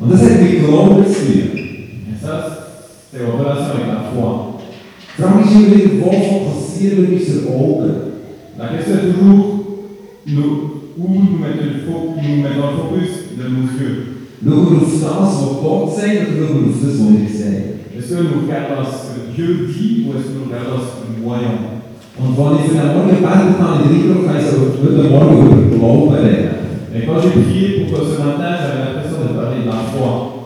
Und das hat mit Glauben zu tun. Et ça, c'est en relation avec la foi. Die Frage ist immer wieder, wo fokussieren wir unsere Augen? La question est toujours nous- où nous mettons le fo- nous mettons le focus de nos yeux? Oder schauen wir auf das, was wir sehen? Est-ce que nous regardons ce que Dieu dit ou est-ce que nous regardons ce que nous voyons? Morgen Morgen. Et quand j'ai prié pour ce matin, j'avais de parler de la foi.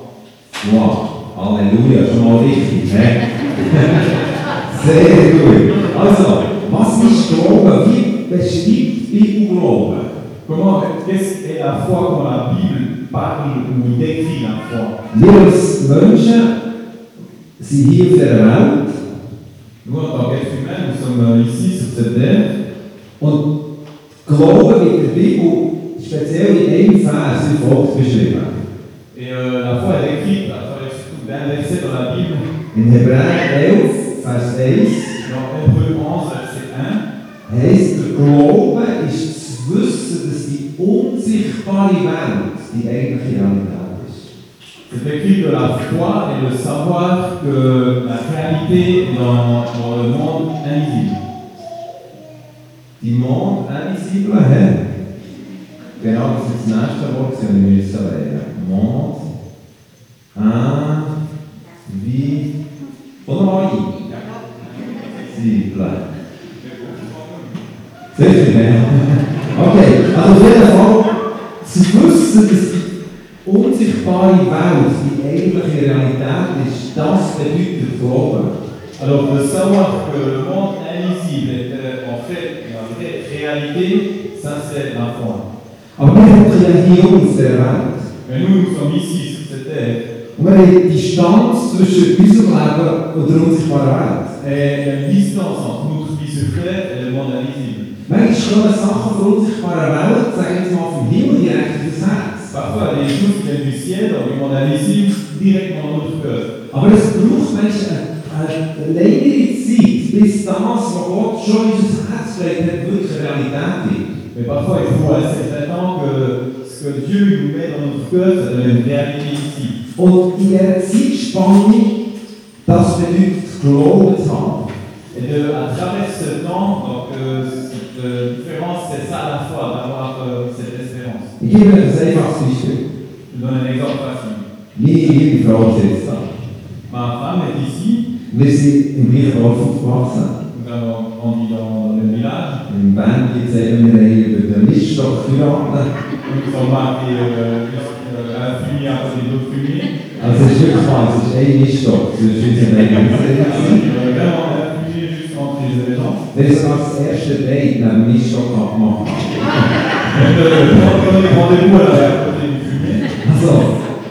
Wow, Halleluja, schon mal richtig, hä? Sehr gut. Also, was ist Glauben? Wie beschreibt die Bibel Glauben? Comment, qu'est-ce qu'est la foi quand la Bible parle ou décrit la foi Wir als Menschen sind hier auf dieser Welt Nous, en tant qu'êtres humains, nous sommes ici sur cette terre und Glauben wird in der Bibel speziell in einem Vers wie folgt beschrieben. Et euh, la foi est décrite à travers surtout d'un verset dans la Bible, In Hebräer 11, Vers 1 dans Hébreu 11, verset 1. heisst, der Glaube ist zu wissen, dass die unsichtbare Welt die eigentliche Realität ist. C'est écrit que la foi est de savoir que la réalité est dans, dans le monde invisible. Die Mond invisible hä? Genau, das ist das nächste Wort, das wir müssen lernen. Von neu. Sible. Sicher, hä? Okay, also auf jeden Fall, zu wissen, dass die unsichtbare Welt die eigentliche Realität ist, das bedeutet. Alors de savoir que le monde invisible euh, en fait la vraie réalité, ça c'est la foi. Aber. Mais nous, nous sommes ici sur cette terre die Distanz zwischen unserem Leben und der unsichtbaren Welt. et il y a une distance entre notre vie sur terre et le monde invisible. Manchmal kommen Sachen von der unsichtbaren Welt, sagen wir jetzt mal vom Himmel direkt in das Herz. Parfois, des choses qui viennent du ciel, dans le monde invisible, directement dans notre cœur. Aber es braucht manchmal eine, eine längere Zeit, bis das, was Gott schon in unser Herz gelegt hat, wirklich eine Realität wird. Mais parfois, il faut un certain temps que que Dieu nous met dans notre cœur, ça ici. Und in dieser Zeitspanne, das bedeutet Glauben zu haben. Et de, à travers ce temps, donc, euh, cette euh, différence, c'est ça à la fois, d'avoir euh, cette espérance. Ich gebe euch ein einfaches Beispiel. Je donne un exemple facile. Meine liebe Frau sitzt da. Ma femme est ici, Wir sind im gleichen Dorf aufgewachsen. nous avons grandi dans, le village, gibt es eben, haben über den Miststock geheiratet. nous sommes mariés euh, juste, euh, à un fumier à côté d'autres fumiers. Also es ist wirklich wahr, es ist ein Miststock zwischen unseren beiden Beziehungen. Euh, vraiment un fumier juste entre les gens. Wir haben sogar das erste Date neben dem Miststock abgemacht. Et euh, quand on est rendez-vous à la- à côté du fumier, Also,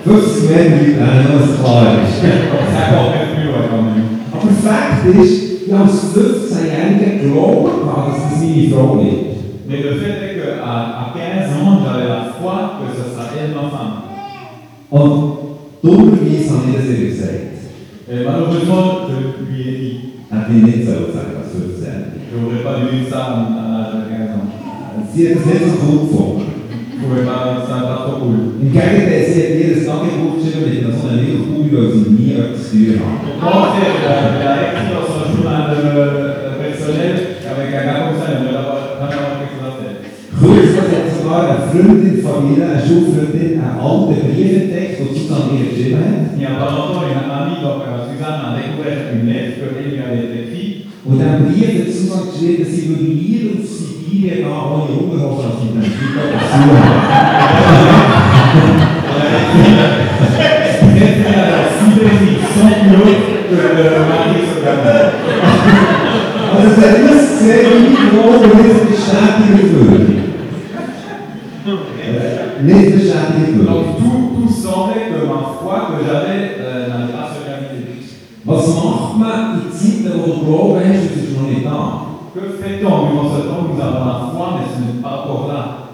50 Männer, äh, nur dass es klar ist. ça encore plus loin quand même. Aber Fakt ist, ich habe als 15-Jähriger geglaubt, dass es meine Frau ist. Mais le fait est qu'à à 15 ans, j'avais la foi que ce sera elle ma femme. Habe ich das ihr gesagt. Et malheureusement, je lui ai dit. Ich nicht so sagen als 15-Jähriger. Je n'aurais pas dû dire ça à l'âge de 15 ans. Sie hat es nicht so gefunden. Je pouvais pas, ça pas trop cool. Ihr ein Tagebuch geschrieben mit so einer Milchkuh, weil sie nie etwas zu tun hat. Au contraire, Freundin von mir,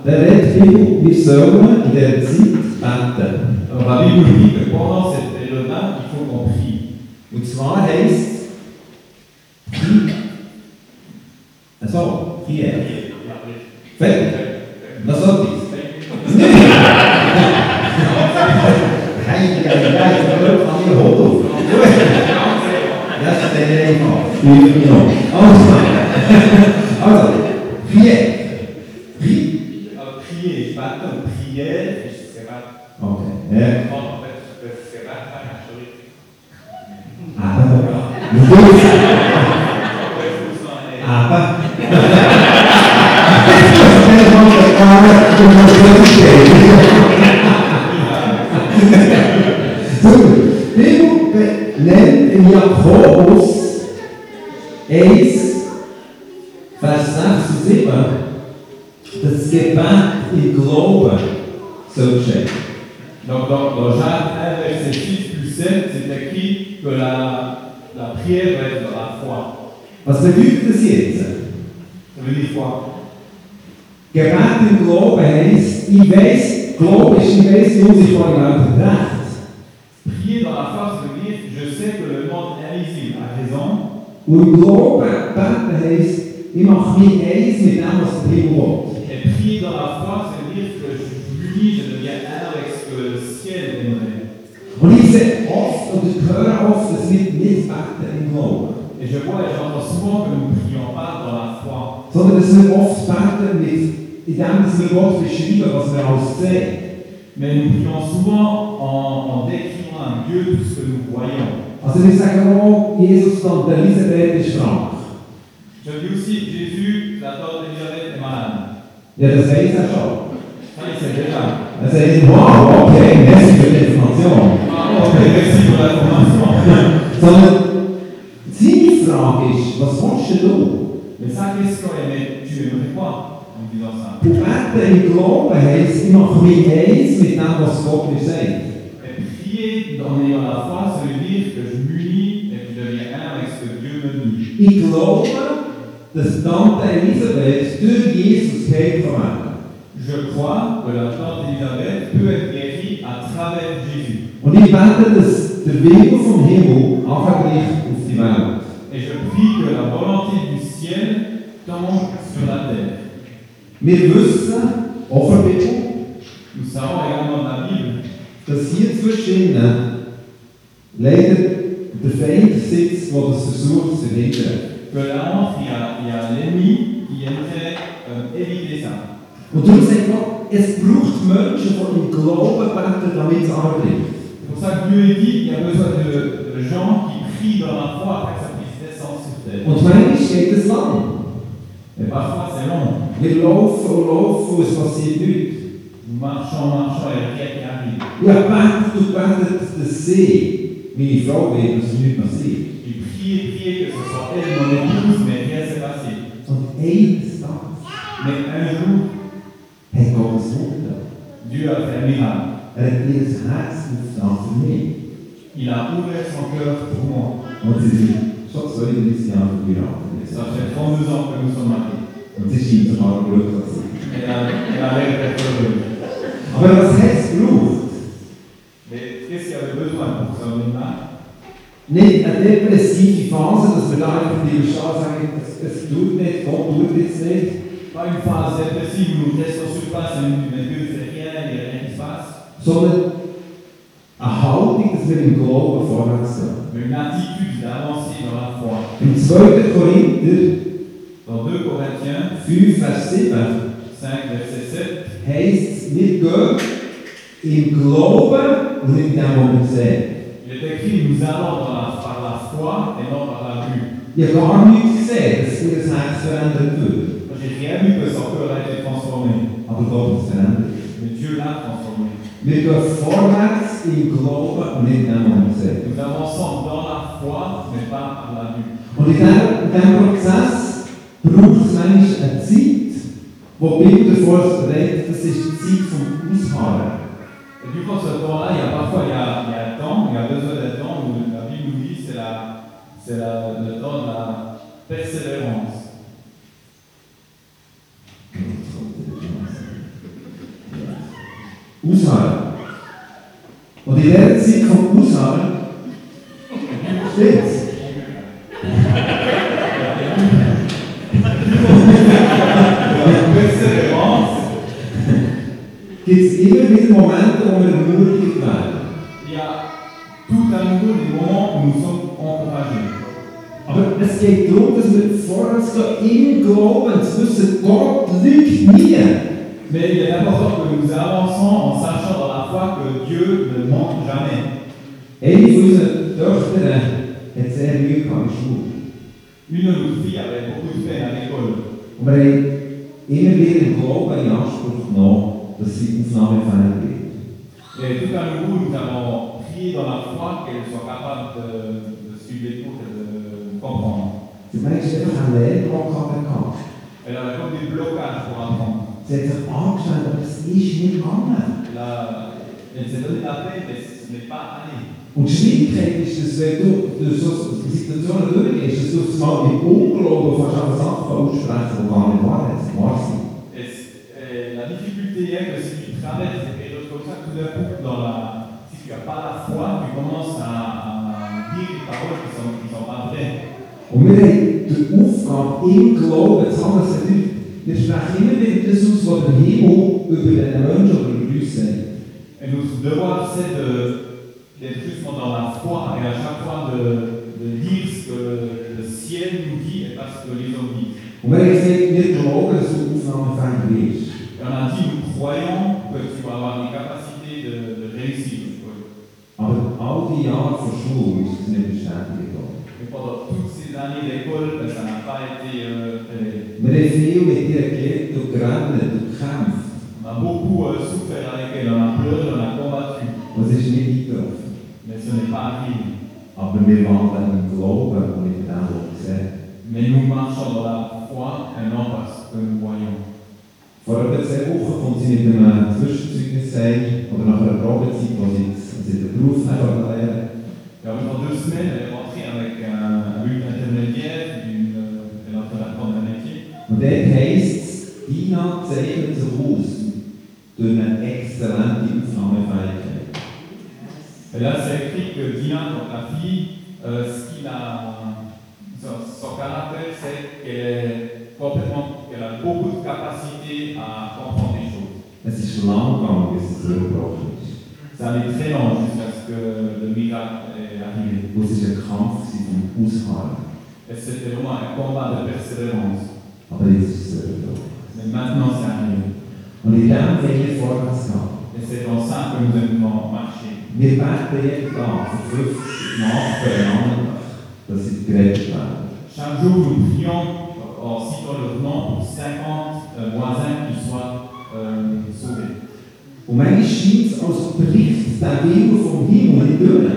Der redet die Bibel, wir sollen in dieser Zeit beten. La Bible dit que pendant cette période-là, il faut qu'on prie. Und zwar also, hier, fertig. Was soll 7, das Gebet im Glauben soll geschehen. Donc, dans, dans Jacques 1, verset 6 plus 7, c'est écrit que la, la prière va être dans la foi. Was bedeutet das jetzt? Ça veut dire quoi? Gebet im Glauben heisst, ich weiss, Glaube ist, ich weiss, die Unsichtbare Welt hat recht. Prier dans la foi, ça veut dire je sais que le monde invisible a raison, Und Glauben beten heisst, et prier dans la foi, ça veut dire que je m'unis, je deviens un avec ce que le ciel aimerait. Und ich sehe oft und ich höre oft, dass wir nicht beten im Glauben, Et je vois et j'entends souvent que nous ne prions pas dans la foi, sondern oft beten mit, indem dass wir Gott beschreiben, was wir alles sehen. mais nous prions souvent en, en décrivant à Dieu tout ce que nous voyons. Also wir sagen auch, Jesus und Elisabeth ist krank. Je dis aussi, Jésus, la tante d'Elisabeth est malade. Ja, das weiß er schon. Sagt, wow, okay, merci für die Information. Ah, ok, merci pour l'information. Sondern seine Frage ist, was willst du? Mais sa question est, tu aimerais quoi en disant ça? Und beten im Glauben heisst, ich mache mich eins mit dem, was Gott mir sagt. Et prier en ayant la foi, ça veut dire que je m'unis et que je deviens un avec ce que Dieu me dit. Ich glaube, Je crois que la tante Elisabeth peut être guérie à travers Jésus. Und ich bete, dass der Wille vom Himmel auf die Welt. Et je prie que la volonté du ciel tombe sur la terre. Wir wissen, Nous savons également dans la Bible dass hier zwischen ihnen leider der Feind sitzt, der das versucht zu verhindern. Que là, il y a, l'ennemi qui euh, éviter ça. Und darum sagt Gott, es braucht Menschen, die im Glauben beten, damit es anbringt. C'est pour ça que Dieu dit qu'il y a besoin de, de gens qui prient dans la foi afin que ça puisse descendre sur terre. Und manchmal geht es lang. Mais parfois, c'est long. Wir laufen und laufen und es passiert nichts. Nous marchons, marchons et rien qui arrive. Ich habe gebetet und gebetet, dass sie, meine Frau, dass nichts passiert. Dieu a fait un das Herz. Il a ouvert son cœur pour moi. Und sie sind schon 32 Jahre verheiratet. Et ça fait 32 ans que nous sommes mariés. Elle a, l'air d'être heureuse. Aber pour ce miracle Nicht eine depressive Phase, dass wir da einfach die und sagen, es, es tut nicht, Gott tut jetzt nicht. Pas une phase dépressive où nous restons sur place et nous disons, mais Dieu Sondern eine Haltung, dass wir im Glauben vorwärts gehen. Mais une attitude d'avancer dans la foi. Im 2. Korinther Dans 2 Corinthiens 5, Vers 7 5, verset 7, heisst es, wir gehen im Glauben und nicht in dem, was wir sehen. il est écrit Nous allons dans la, par la foi et non par la vue. Ich habe gar nichts gesehen, dass ihr Herz verändert wird. Moi, J'ai rien vu que son cœur a été transformé. Aber Gott hat es verändert. Mais Dieu l'a transformé. Dem, was wir sehen. Nous avançons dans la foi, mais pas par la vue. Und in diesem, Prozess braucht es manchmal eine Zeit, wo die Bibel davor redet, das ist die Zeit vom Ausharren. Et durant ce temps-là, il y a parfois il y a, il y a temps, il y a besoin d'un temps où la Bible nous dit c'est la, c'est la, le temps de la persévérance. Ausharren. Und in dieser Zeit vom Ausharren steht La persévérance, gibt es immer wieder Momente, wo wir ermutigt werden. il y a tout à nouveau des moments où nous sommes encouragés. Aber es geht darum, dass wir vorwärts gehen im Glauben, zu wissen, Gott lügt nie. Mais il est important que nous avançons en sachant dans la foi que Dieu ne ment jamais. Hat. Une de nos filles avait beaucoup de peine à l'école. Haben immer wieder im Glauben in Anspruch genommen, dass sie aufnahmefähig wird. Et tout à nouveau, nous avons prié dans la foi qu'elle soit capable de, de suivre les cours et de comprendre. Sie hat manchmal einfach einen Lernblock gehabt. Elle avait comme des blocages pour apprendre. Sich angestrengt, aber es ist nicht gegangen. Elle, a- elle s'est donné la peine, mais ce n'est pas allé. Und die Schwierigkeit ist, dass wenn du durch so Situationen durchgehst, dass du mal im Unglauben fast an Sachen aussprechen, die gar nicht wahr sind. Wahr sind. Et, c- et la difficulté est que si tu traverses des périodes comme ça, tout d'un coup, dans la, si tu n'as pas la foi, tu commences à, à dire des paroles qui ne sont, qui sont pas vraies. Und wir haben die Aufgabe, im Glauben zu das aus, was der Himmel über den uns sagt. Et notre devoir, c'est d'être justement dans la foi et à chaque fois de, de dire ce que le ciel nous dit et pas ce que les hommes disent. Und haben gesagt, wir glauben, dass du aufnahmefähig wirst. Et on a dit, nous croyons que tu vas avoir les capacités de, de réussir. Aber all die Jahre von Schule ist es nicht bestätigt worden. Et pendant toutes ces années d'école, ben, ça n'a pas été euh, fait. Mit ihr gelernt und gerannt und gekämpft. On a beaucoup euh, souffert avec elle, on a pleuré, on a combattu, ist nicht mais ce n'est pas arrivé. Aber wir wandeln im Glauben und dem, was wir sehen. Mais nous marchons dans la Et là, c'est écrit que Dina, donc la fille, euh, ce qu'il a, son, son caractère, c'est qu'elle est complètement, qu'elle a beaucoup de capacité à comprendre les choses. Es ist lang gegangen, bis es zurückgebrochen ist. Ça allait très long jusqu'à ce que le miracle est arrivé. Und es war ein Kampf gewesen vom Ausharren. Et c'était vraiment un combat de persévérance. Aber jetzt ist es zurückgebrochen. Mais maintenant, c'est arrivé. In dem wollen wir vorwärts gehen. Et c'est dans ça que nous allons marcher. Tag für 50 Nachbarn, dass sie gerettet werden. Chaque jour, nous prions en citant leur nom pour 50 euh, voisins qui soient euh, sauvés. Und manchmal scheint es, als bricht der Wille vom Himmel nicht durch.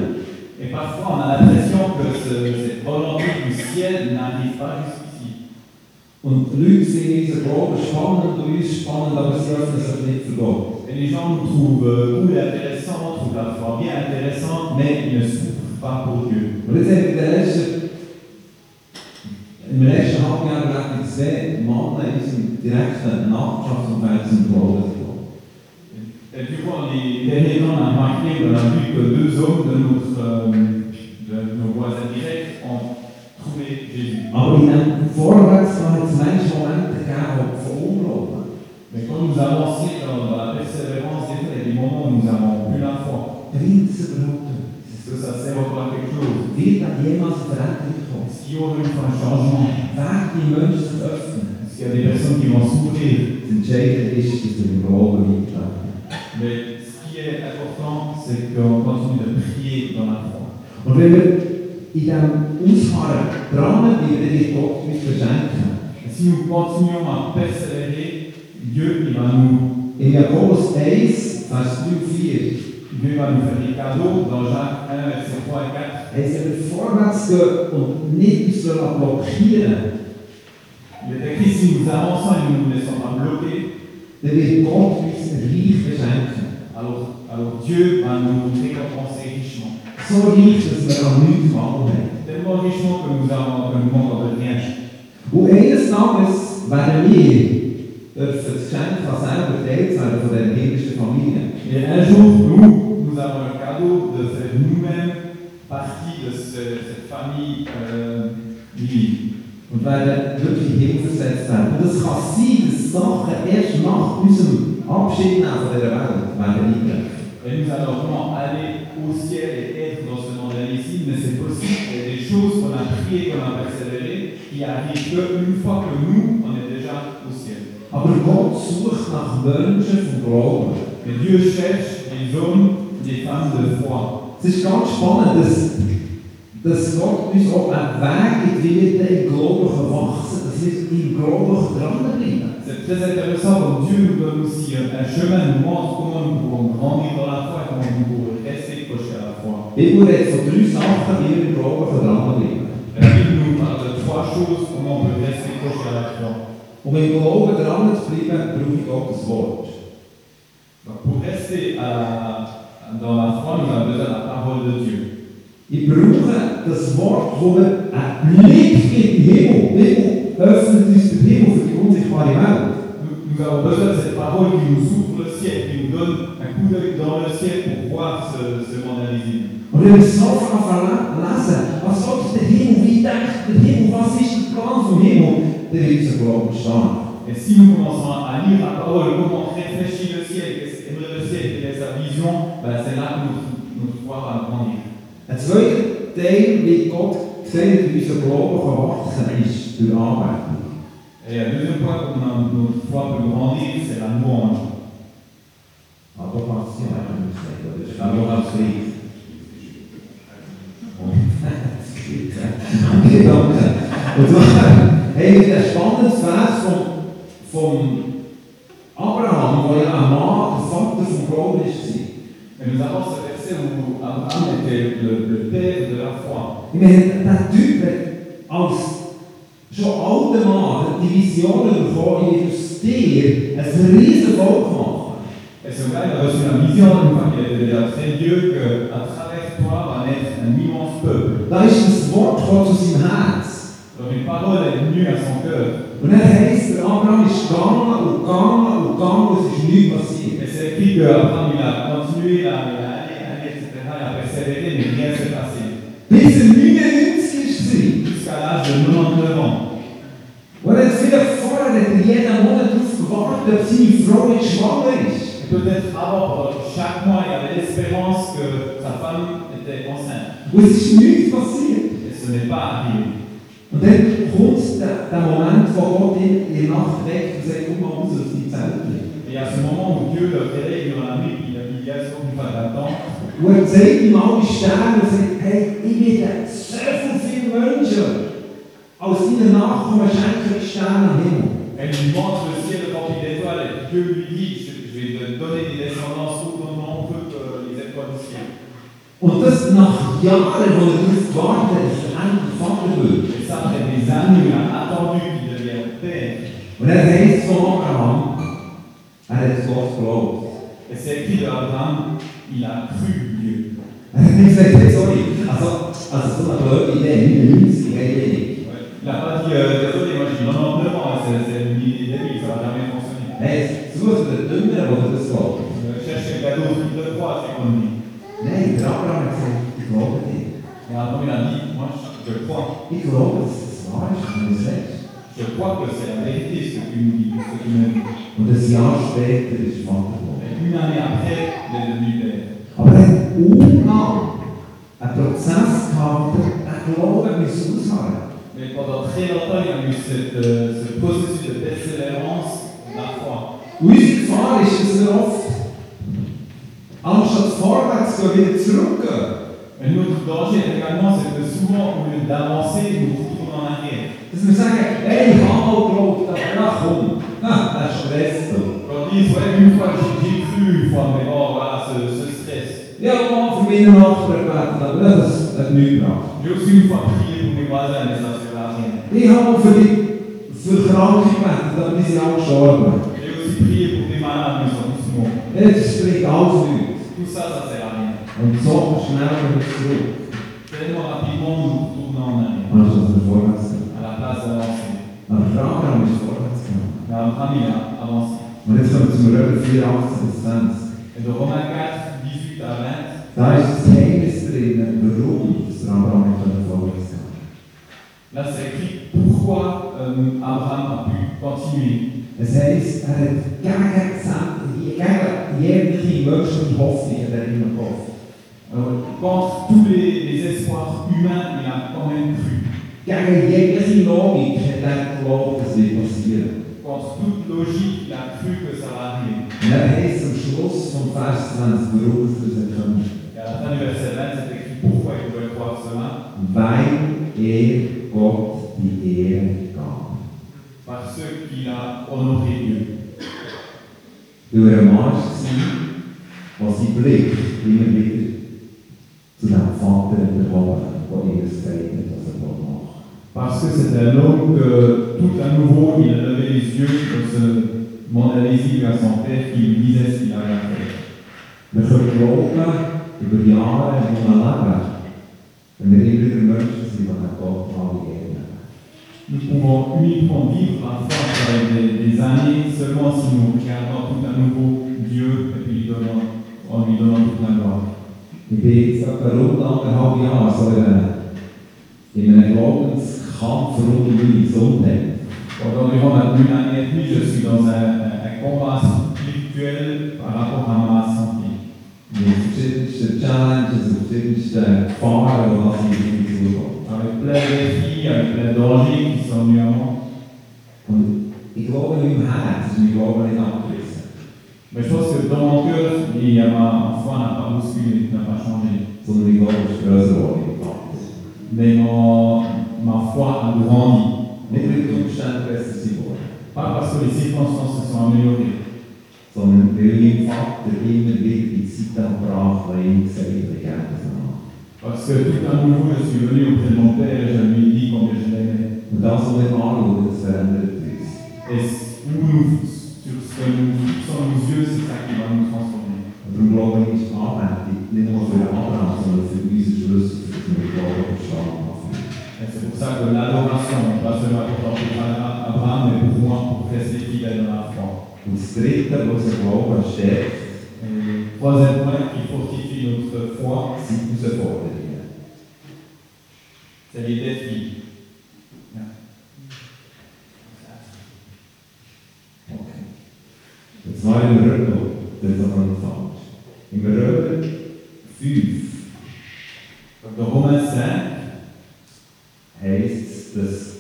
Et parfois, on a l'impression que ce- cette volonté du ciel n'arrive pas jusqu'ici. Und die Leute sehen unseren Glauben spannend und uns spannend, aber sie öffnen sich nicht für Gott. Et les gens nous trouvent euh, cool et intéressants, trouvent la foi bien intéressante, mais ils ne souffrent pas pour Dieu. Und jetzt haben wir in der letzten, im letzten halben Jahr relativ zwei Männer in unserem direkten Nachbarschaftsumfeld zum Glauben gekommen. Et durant les derniers temps, on a remarqué, on a vu que deux hommes de, notre, euh, de nos voisins directs ont trouvé Jésus. Unglauben. Mais quand nous avançons dans, dans la persévérance, des fois, il y a des moments où nous avons plus la foi. Est-ce que ça sert encore à quelque chose Wird da jemals eine Veränderung kommen? Est-ce qu'il y aura un changement? Werden die Menschen sich öffnen? Est-ce qu'il y a des personnes qui vont s'ouvrir Das Entscheidende ist, dass wir im Glauben weiterleben. Mais ce qui est important, c'est qu'on continue de prier dans la foi. Und wenn wir in diesem Ausharren dranbleiben, dann wird Gott uns beschenken. Et si nous continuons à persévérer, Dieu il va nous, In Jakobus 1, Vers 3 und 4, Dieu va nous faire des cadeaux dans Jacques 1, verset 3 et 4. heißt, wenn wir vorwärts und nicht lassen blockieren Il est écrit si nous avançons et nous ne nous laissons pas bloquer, dann wird Gott uns Reich beschenken. alors, alors Dieu va nous récompenser richement. So reich, dass wir an nichts Mangel haben. Tellement richement que nous avons que nous manquons de rien. Und eines Tages werden wir das Geschenk kann selber geteilt werden von der himmlischen Familie. Et un jour, nous, nous avons le cadeau de faire nous-mêmes partie de ce- cette famille euh, divine. Und werden wirklich hinversetzt werden. Und es kann sein, dass Sachen erst nach unserem Abschied von dieser Welt werden eintreffen. Et nous allons vraiment aller au ciel et être dans ce monde ici, mais c'est possible. Il y a des choses qu'on a priées, qu'on a persévérées, qui arrivent qu'une fois que nous, on est déjà au ciel. Aber Gott sucht nach Menschen vom Glauben. Mais Dieu cherche des hommes, des femmes de foi. Es ist ganz spannend, dass, dass Gott uns auch einen Weg wie wir dann im Glauben wachsen dass wir im Glauben dranbleiben. C'est très intéressant comme Dieu nous donne aussi un chemin, nous montre comment nous pouvons grandir dans la foi et comment nous pouvons rester accrochés à la foi. Die Bibel redet von drei Sachen, wie wir im Glauben dranbleiben La Bible nous parle de trois choses, comment on peut rester accroché à la foi. Um im Glauben dran zu bleiben, brauche ich Gottes Wort. Donc pour rester à- dans la foi, nous avons besoin de la parole de Dieu. Ich brauche das Wort, wo mir einen Blick gibt in den Himmel. Die Bibel öffnet uns den Himmel für die unsichtbare Welt. Nous, avons besoin de cette parole qui nous ouvre le ciel, qui nous donne un coup d'œil dans le ciel pour voir ce, ce monde invisible. Und wenn wir so anfangen lesen, was sagt der Himmel, wie denkt der Himmel, was ist der Plan vom Himmel, dann wird unser Glauben stark. Et si nous commençons à lire la parole, comment réfléchit le ciel, qu'est-ce qu'aimerait le ciel, quelle est sa vision, ben c'est là que notre, notre foi va grandir. Ein zweiter Teil, wie Gott sieht, wie unser Glauben kann, ist durch Anbetung. Et le deuxième point, comment notre foi peut grandir, c'est la. Adoration, sagen, das ist Adoration. Danke, danke. Und zwar wir ein spannendes Vers vom, vom Abraham, der ja ein Mann, der Vater vom Glauben. Et nous avons ce verset où Abraham était le, le père de la foi. Die Vision bekommen, ich will aus dir ein riesen Volk machen. Et ce gars, il a reçu la vision, qu'il était déjà très vieux, qu'à travers toi va naître un immense peuple. Da ist das Wort gekommen zu seinem Herz. Donc une parole est venue à son cœur. Und dann heisst der Abraham ist gegangen und gegangen und gegangen es ist nichts passiert. Et c'est écrit qu'Abraham, il a continué, il a, il a allé, allé, etc. Il a persévéré, mais rien s'est passé. Bis 99 war. Jusqu'à l'âge de 99 ans. Und Monat schwanger ist. Peut-être avant, pendant chaque mois, il avait l'espérance que sa femme était enceinte. Und es ist nichts passiert. Et ce n'est pas arrivé. Und dann kommt der, der Moment, wo Gott ihn in der Nacht weckt und sagt, komm mal raus aus deinem Zelt. Et à ce moment où Dieu le réveille durant la nuit, il y a une fois d'attente, Alle Sterne und hey, ich werde so viele Menschen deine Nachkommen schenken Sterne am Himmel. elle lui montre le ciel rempli d'étoiles et Dieu lui dit Je, vais te donner des descendances autant nombreux que les étoiles du ciel. Und das nach Jahren, wo er darauf gewartet dass er endlich Vater wird. Et ça, après des années, il a attendu qu'il devienne père. Und er heißt von Abraham, er hat Gott geglaubt. Et c'est écrit de Abraham Il a cru Dieu. Sorry, also, also so 99, hey, wenig. Ouais. Il n'a pas dit euh, Désolé, moi j'ai 99 ans, c'est c'est une idée ça va jamais fonctionner. Hey, such den Dümmeren, der das glaubt. Euh, cherche quelqu'un d'autre qui le croit, c'est comme lui. Der Abraham hat gesagt, ich glaube dir. Et Abraham il a dit Moi je, crois. Ich glaube, das wahr ist, wenn du es sagst. Je crois que c'est la vérité ce que tu nous dis, ce que tu m'as dit. Und ein Jahr später ist Vater geworden. Une année après, il est devenu père. Aber er hat unlang einen Prozess Mais pendant très longtemps, il y a eu cette, euh, ce processus de persévérance de la foi. Und unsere Gefahr ist, dass wir oft, anstatt vorwärts zu gehen, wieder zurückgehen. Et notre danger également, c'est que souvent, au lieu d'avancer, nous nous retrouvons en arrière. Dass wir sagen, hey, ich habe mal geglaubt, aber ja komm, na, das ist. Quand on dit, ouais, une fois, j'ai cru une fois, mais bon, voilà, ce, ce stress. Ich habe mal für meine Nachbarn gebetet, aber ja, das Vergnügen. Ich habe für die für kranke gebetet, aber die sind auch gestorben. Jetzt spricht alles nichts. Und so schnell wird es zurück. Anstatt wir vorwärts gehen. Aber Fragen haben wir vorwärts genommen. Und jetzt kommen wir zum Römer 4, 18 bis 20. Da ist das Geheimnis drinnen. Là, c'est écrit pourquoi euh, Abraham a pu continuer? Es heisst, er hat gegen, sämtliche- gegen jegliche menschliche Hoffnungen darin gehofft. Alors, contre tous les, les espoirs humains, il a quand même cru. Gegen jegliche Logik hat er geglaubt, das wird passieren. Contre toute logique, il a cru que ça va arriver. Und er heisst am Schluss vom Vers 20, warum es das erkannt. Et à la fin du verset 20, c'est écrit pourquoi il Weil er Gott die Ehre gab. Parce qu'il a honoré Dieu. War, der sein Blick immer wieder zu dem Vater erhoben der ihr gesagt hat, was er machen Parce que c'est un homme que tout à nouveau, il a levé les yeux sur ce invisible à son père qui lui disait ce qu'il avait à faire. Wir können glauben, über Jahre in unserem Leben, Nous pouvons uniquement vivre la foi avec des, des années seulement si nous regardons tout à nouveau Dieu et puis lui donnons, en lui donnant toute la gloire. Ich bin jetzt etwa rund anderthalb Jahre so in einem, in einem Glaubenskampf rund um meine Gesundheit. Donc, environ une année et demie, je suis dans un, un- un combat spirituel par rapport à ma santé. Auf mich zukommen. Avec plein de défis, avec plein de dangers qui sont venus à moi. Nicht abgerissen, Mais je pense que dans mon cœur, il y a ma, foi n'a pas bousculé, n'a pas changé. Vater. Mais mon, ma foi a grandi. Die Umstände besser sind geworden, Pas parce que les circonstances se sont améliorées, weil Vater immer wieder die Zeit anbrach, weil ihm gesagt hat, ich gebe das nach. parce que tout à nouveau, je suis venu auprès de mon père et je lui ai dit combien je l'aimais. Und das, was wir anschauen, das verändert uns. Das Dritte, was der Glaube stärkt, Et le troisième point qui fortifie notre foi, sind Herausforderungen. c'est les défis. Okay. Jetzt mal im Römer, das ist aber noch falsch. Im Römer 5 Donc dans Romains 5, heisst es, dass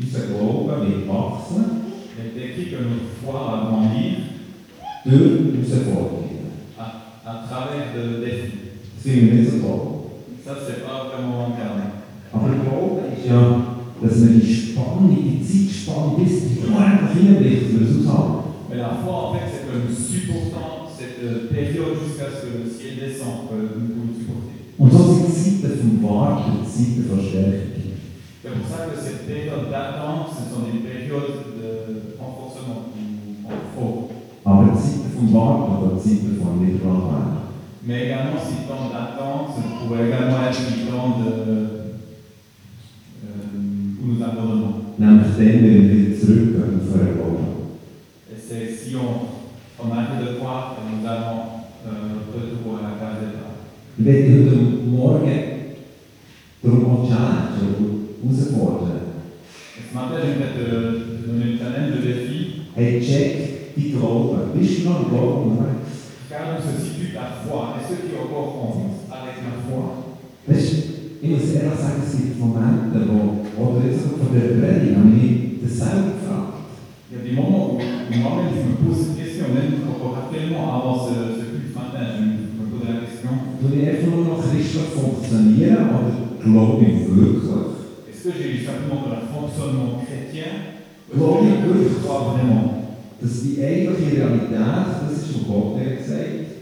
unser Glaube wird wachsen il est écrit que notre foi va grandir durch Herausforderungen. à, à travers de nicht so toll. Ça, c'est pas vraiment. Aber ist ja, dass wir die Spannung, die bis endlich hinbricht, wir es aushalten. Mais la foi, en fait, c'est nous supportons cette euh, période jusqu'à ce que le ciel descende, que nous pouvons supporter. Und so sind die Zeiten vom Warten, die Zeiten von Stärkung. C'est pour ça que cette période d'attente, si on, on arrête de croire que nous allons euh, retour à la case départ. Morgen. Et ce matin, je vais te, donner une challenge de défi. Hey, check? Car où se situe ta foi Est-ce que tu es encore en avec la foi ich mich das selber gefragt. Il y a des moments où, où moi-même je me pose cette question, même encore actuellement avant ce, ce culte matin, je me, je me pose la question est-ce que j'ai simplement de un fonctionnement chrétien ou est-ce que je crois vraiment. Dass die eigentliche Realität, das ist, was Gott mir gesagt hat,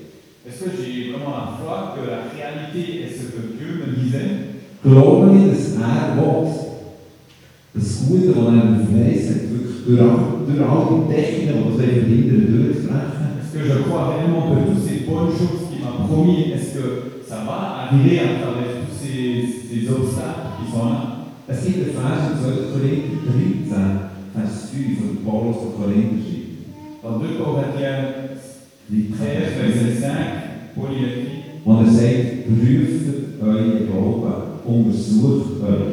Est-ce que j'ai vraiment la foi que la réalité est ce que Dieu me disait? Glaube ich, dass er das Gute, das er mir verheißen hat, wirklich durch, all- durch all die Techniken, die das verhindern, durchbrechen? Est-ce que je crois réellement que toutes ces bonnes choses qu'il m'a promis, est-ce que ça va arriver à travers tous ces, ces obstacles qui sont là? Es gibt einen Vers in 2. Korinther 13, Vers 5, von Paulus der Korinther schreibt. Dans 2 Corinthiens Die 13, verset 5, Paul il écrit Und er sagt, prüft euren Glauben, untersucht eure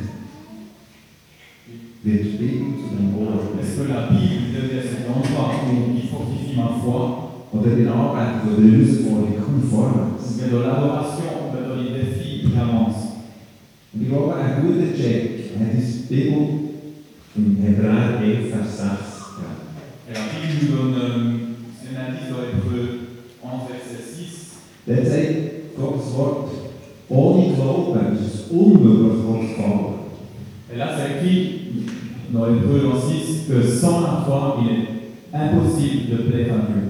Est-ce que la Bible devient cet endroit où qui fortifie ma foi in in Und ich glaube, ein guter Check hat uns die Bibel im Hebräer 11, Vers 6 gegeben. Et la Bible nous donne euh, c'est un indice dans Hébreu 11, verset 6. Dort sagt Gottes Wort, ohne Glauben ist es unmöglich, Gott zu folgen. Et là, c'est écrit dans Hébreu 11, 6 que sans la foi, il est impossible de plaire à Dieu.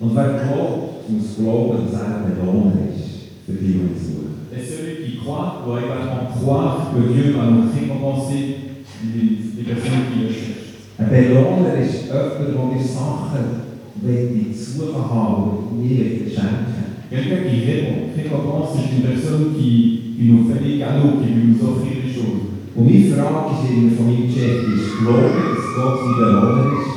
Und wer glaubt, muss glauben, dass er belohnt ist für die, die ihn suchen. Et celui qui croit doit également croire que Dieu va nous récompenser les, personnes qui le cherchent. Ein Belohner ist jemand, der mir Sachen will zu suchen haben und mir schenken. Quelqu'un qui ré- récompense, c'est une personne qui, qui nous fait des cadeaux, qui veut nous offrir des choses. Und meine Frage ist von meinem Check, ist ich, dass Gott ist?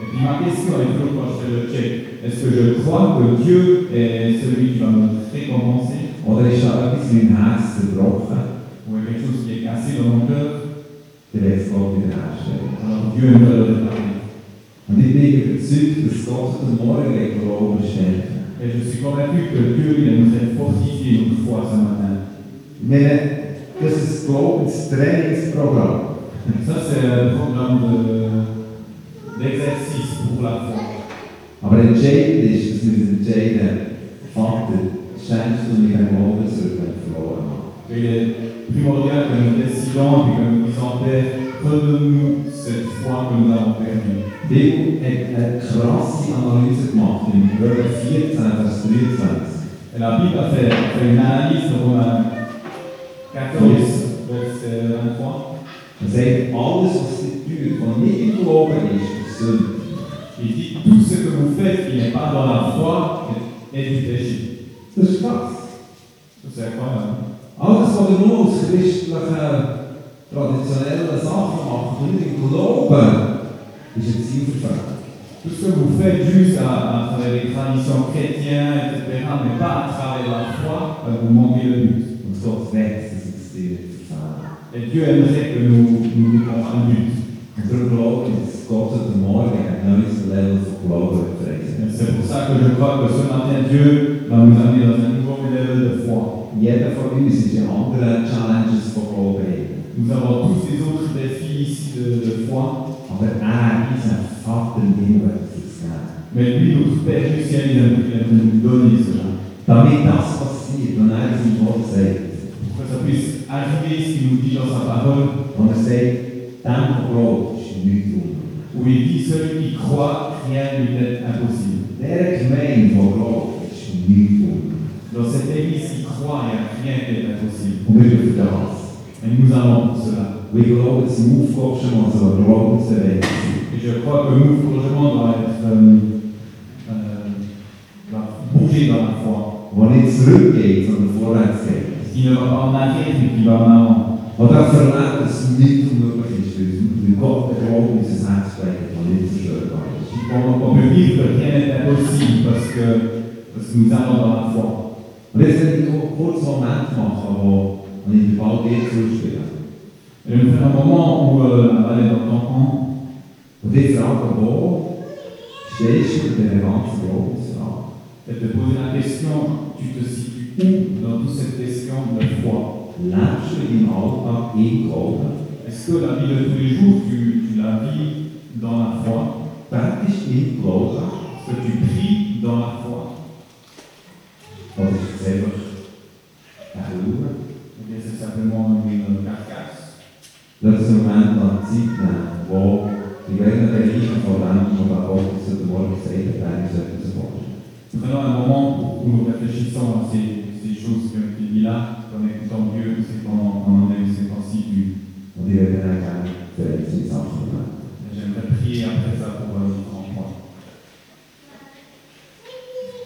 Et puis ma question est toujours quand je fais le check, est-ce que je crois que Dieu est celui qui va me récompenser Oder ist da etwas in meinem ou quelque chose qui est cassé dans mon cœur Der es Gott wiederherstellen. Alors Dieu me le réparer. Und ich bin überzeugt, dass Gott den Morgen den Glauben stärken Et je suis convaincu que Dieu il aimerait fortifier notre foi ce matin. Meine, das ist das Glaubenstrainingsprogramm. Ça c'est un programme de- d'exercice pour la foi. Aber entscheidend ist, dass wir uns entscheiden, Vater, schenkst du mir zurück, den ich verloren habe. Et il est primordial que nous décidons et que nous disons Père, redonne-nous cette foi que nous avons perdue. Die Bibel hat eine krasse Analyse gemacht in Römer 14, Vers 23. Et la Bible a fait, fait une analyse de 14, verset 23. Er sagt, alles, was ihr tut, was nicht im Glauben ist, ist Sünde. Il dit Tout ce que vous faites qui n'est pas dans la foi est, du péché. Das ist krass. Ça, C'est incroyable. Alles, was ihr nur aus christlichen, traditionellen Sachen macht, und nicht im Glauben, ist Zielverfehlung. Tout ce que vous faites juste à, à travers les traditions chrétiennes, etc., mais pas à travers la foi, euh, vous manquez le but. Und Gott Et Dieu aimerait que nous nous un but. C'est pour ça que je crois que ce matin, Dieu va nous amener dans un nouveau level de foi. Challenges drin. Nous avons tous ces autres défis ici de, foi, er, Vater im Himmel, mais lui, notre Père il nous cela das passiert, und er sein Wort sagt, Pour que ça qu'il nous dit dans sa parole, dem, der glaubt, ist nichts unmöglich. où il dit Celui qui croit, rien ne lui est impossible. Dans cette église croit, il a rien qui est impossible. Wir dürfen das. Et nous allons pour cela. Dass im Aufgabe schon mal so ein Glaubensbewegung sein. Et je crois que nous, forgement, doit être euh, euh, bouger dans la foi. wo nicht zurückgeht, sondern vorwärts auch hat, der nicht zerstörbar ist. On, peut vivre rien n'est impossible parce que, parce que nous allons dans la foi. Und jetzt werde ich einen kurzen Moment machen, wo wo ich den Ball dir zuspiele. Et nous un moment où euh, la balle est dans ton camp Und wo stehst du ganzen? Et te poser la question tu te situes où dans toute cette question de foi? In deinem Alltag im Glauben? Est-ce que la vie de tous les jours, tu, la vis dans la foi? Du im Glauben? Est-ce que tu pries dans la foi? Ou bien c'est simplement une carcasse? Einen Moment lang Zeit nehmen, wo die beiden Bereiche von dem, was der Gott heute Morgen gesagt hat, eigentlich sollten wir uns vorstellen. Prenons un moment où nous réfléchissons à ces,